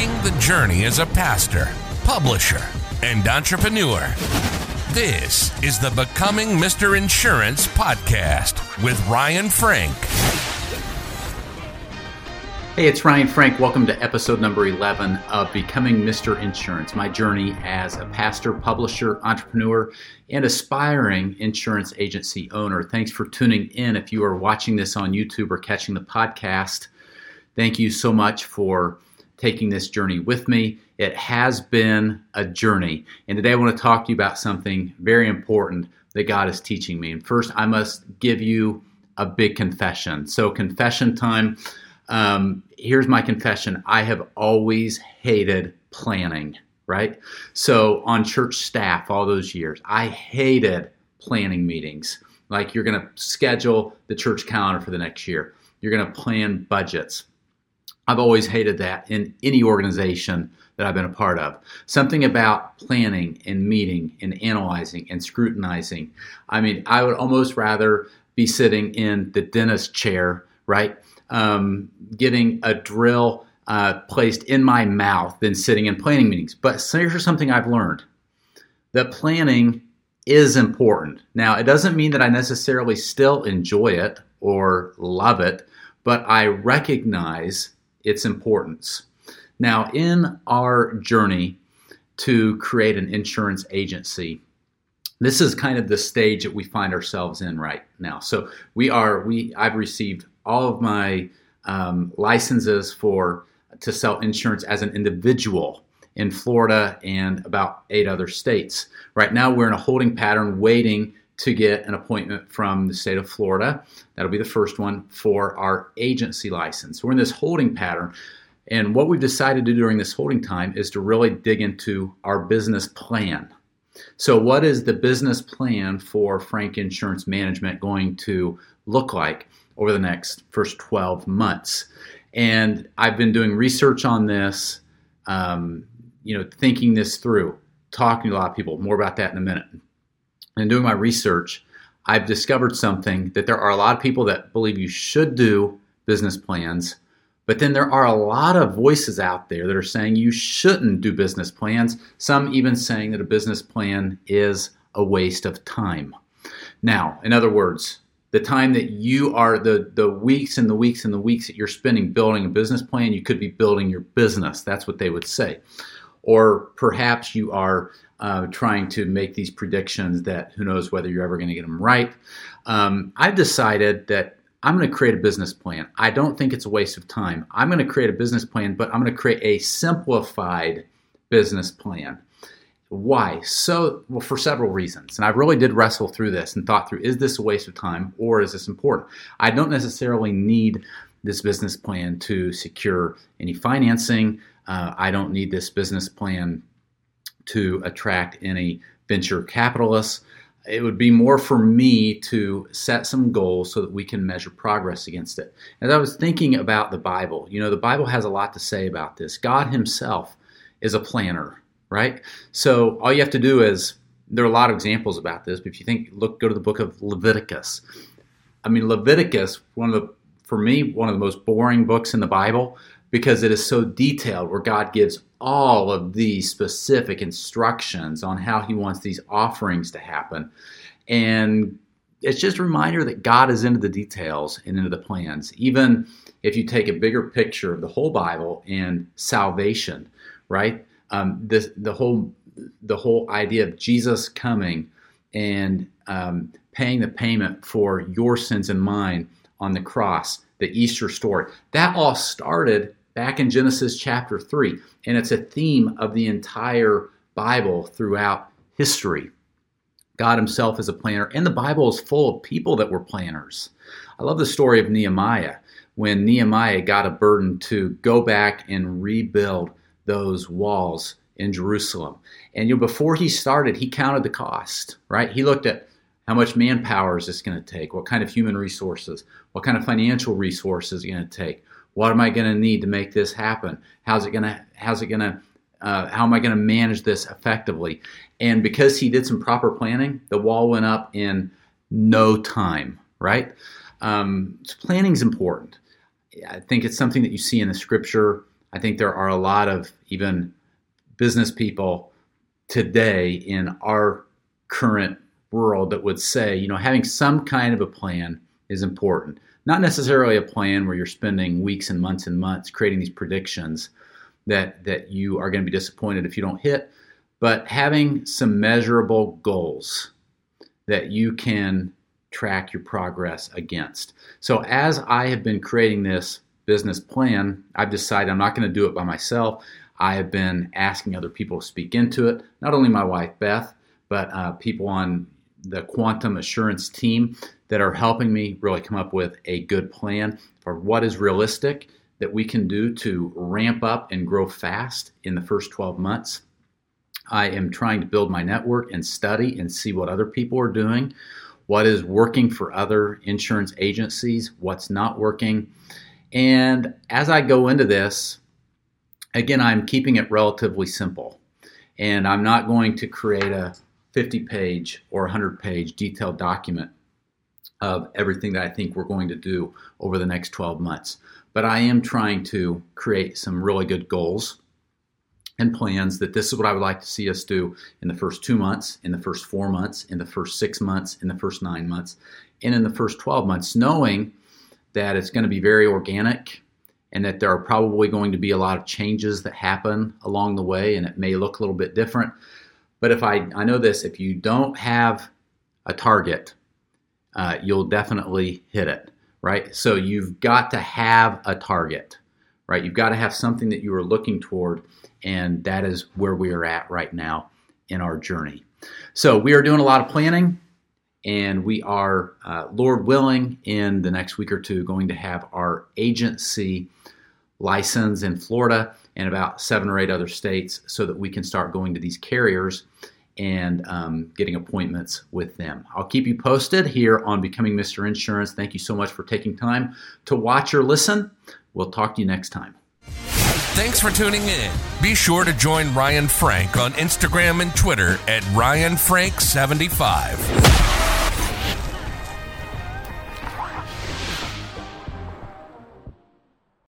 taking the journey as a pastor, publisher, and entrepreneur. This is the Becoming Mr. Insurance podcast with Ryan Frank. Hey, it's Ryan Frank. Welcome to episode number 11 of Becoming Mr. Insurance, my journey as a pastor, publisher, entrepreneur, and aspiring insurance agency owner. Thanks for tuning in. If you are watching this on YouTube or catching the podcast, thank you so much for taking this journey with me. It has been a journey. And today I want to talk to you about something very important that God is teaching me. And first, I must give you a big confession. So, confession time. Um, here's my confession I have always hated planning, right? So, on church staff, all those years, I hated planning meetings. Like, you're going to schedule the church calendar for the next year, you're going to plan budgets. I've always hated that in any organization that I've been a part of. Something about planning and meeting and analyzing and scrutinizing. I mean, I would almost rather be sitting in the dentist chair, right? um, getting a drill uh, placed in my mouth than sitting in planning meetings. But here's something I've learned that planning is important. Now, it doesn't mean that I necessarily still enjoy it or love it, but I recognize its importance. Now, in our journey to create an insurance agency, this is kind of the stage that we find ourselves in right now. So we are we I've received all of my um, licenses for to sell insurance as an individual in Florida and about eight other states. Right now, we're in a holding pattern waiting to get an appointment from the state of Florida. That'll be the first one for our agency license. We're in this holding pattern. And what we've decided to do during this holding time is to really dig into our business plan. So, what is the business plan for Frank Insurance Management going to look like? over the next first 12 months. And I've been doing research on this, um, you know, thinking this through, talking to a lot of people, more about that in a minute. And doing my research, I've discovered something that there are a lot of people that believe you should do business plans, but then there are a lot of voices out there that are saying you shouldn't do business plans, some even saying that a business plan is a waste of time. Now, in other words, the time that you are the the weeks and the weeks and the weeks that you're spending building a business plan you could be building your business that's what they would say or perhaps you are uh, trying to make these predictions that who knows whether you're ever going to get them right um, i've decided that i'm going to create a business plan i don't think it's a waste of time i'm going to create a business plan but i'm going to create a simplified business plan why? So, well, for several reasons. And I really did wrestle through this and thought through is this a waste of time or is this important? I don't necessarily need this business plan to secure any financing. Uh, I don't need this business plan to attract any venture capitalists. It would be more for me to set some goals so that we can measure progress against it. As I was thinking about the Bible, you know, the Bible has a lot to say about this. God Himself is a planner right? So all you have to do is there are a lot of examples about this, but if you think look go to the book of Leviticus. I mean Leviticus, one of the for me, one of the most boring books in the Bible because it is so detailed where God gives all of these specific instructions on how he wants these offerings to happen. And it's just a reminder that God is into the details and into the plans. Even if you take a bigger picture of the whole Bible and salvation, right? um, this, the whole the whole idea of Jesus coming and um, paying the payment for your sins and mine on the cross, the Easter story. That all started back in Genesis chapter 3, and it's a theme of the entire Bible throughout history. God Himself is a planner, and the Bible is full of people that were planners. I love the story of Nehemiah when Nehemiah got a burden to go back and rebuild those walls in Jerusalem. And you know, before he started, he counted the cost, right? He looked at how much manpower is this going to take? What kind of human resources? What kind of financial resources is it going to take? What am I going to need to make this happen? How's it going to? How's it going to? Uh, how am I going to manage this effectively? And because he did some proper planning, the wall went up in no time. Right? Um, so planning is important. I think it's something that you see in the scripture I think there are a lot of even business people today in our current world that would say, you know, having some kind of a plan is important. Not necessarily a plan where you're spending weeks and months and months creating these predictions that that you are going to be disappointed if you don't hit, but having some measurable goals that you can track your progress against. So as I have been creating this business plan, I've decided I'm not going to do it by myself. I have been asking other people to speak into it, not only my wife Beth, but uh, people on the quantum assurance team that are helping me really come up with a good plan for what is realistic that we can do to ramp up and grow fast in the first 12 months. I am trying to build my network and study and see what other people are doing, what is working for other insurance agencies, what's not working. And as I go into this, again, I'm keeping it relatively simple. And I'm not going to create a 50 page or 100 page detailed document of everything that I think we're going to do over the next 12 months. But I am trying to create some really good goals and plans that this is what I would like to see us do in the first two months, in the first four months, in the first six months, in the first nine months, and in the first 12 months, knowing that it's going to be very organic and that there are probably going to be a lot of changes that happen along the way and it may look a little bit different. But if I, I know this, if you don't have a target, uh, you'll definitely hit it, right? So you've got to have a target, right? You've got to have something that you are looking toward, and that is where we are at right now in our journey. So we are doing a lot of planning, and we are, uh, Lord willing, in the next week or two, going to have our agency license in Florida and about seven or eight other states so that we can start going to these carriers and um, getting appointments with them. I'll keep you posted here on Becoming Mr. Insurance. Thank you so much for taking time to watch or listen. We'll talk to you next time. Thanks for tuning in. Be sure to join Ryan Frank on Instagram and Twitter at RyanFrank75.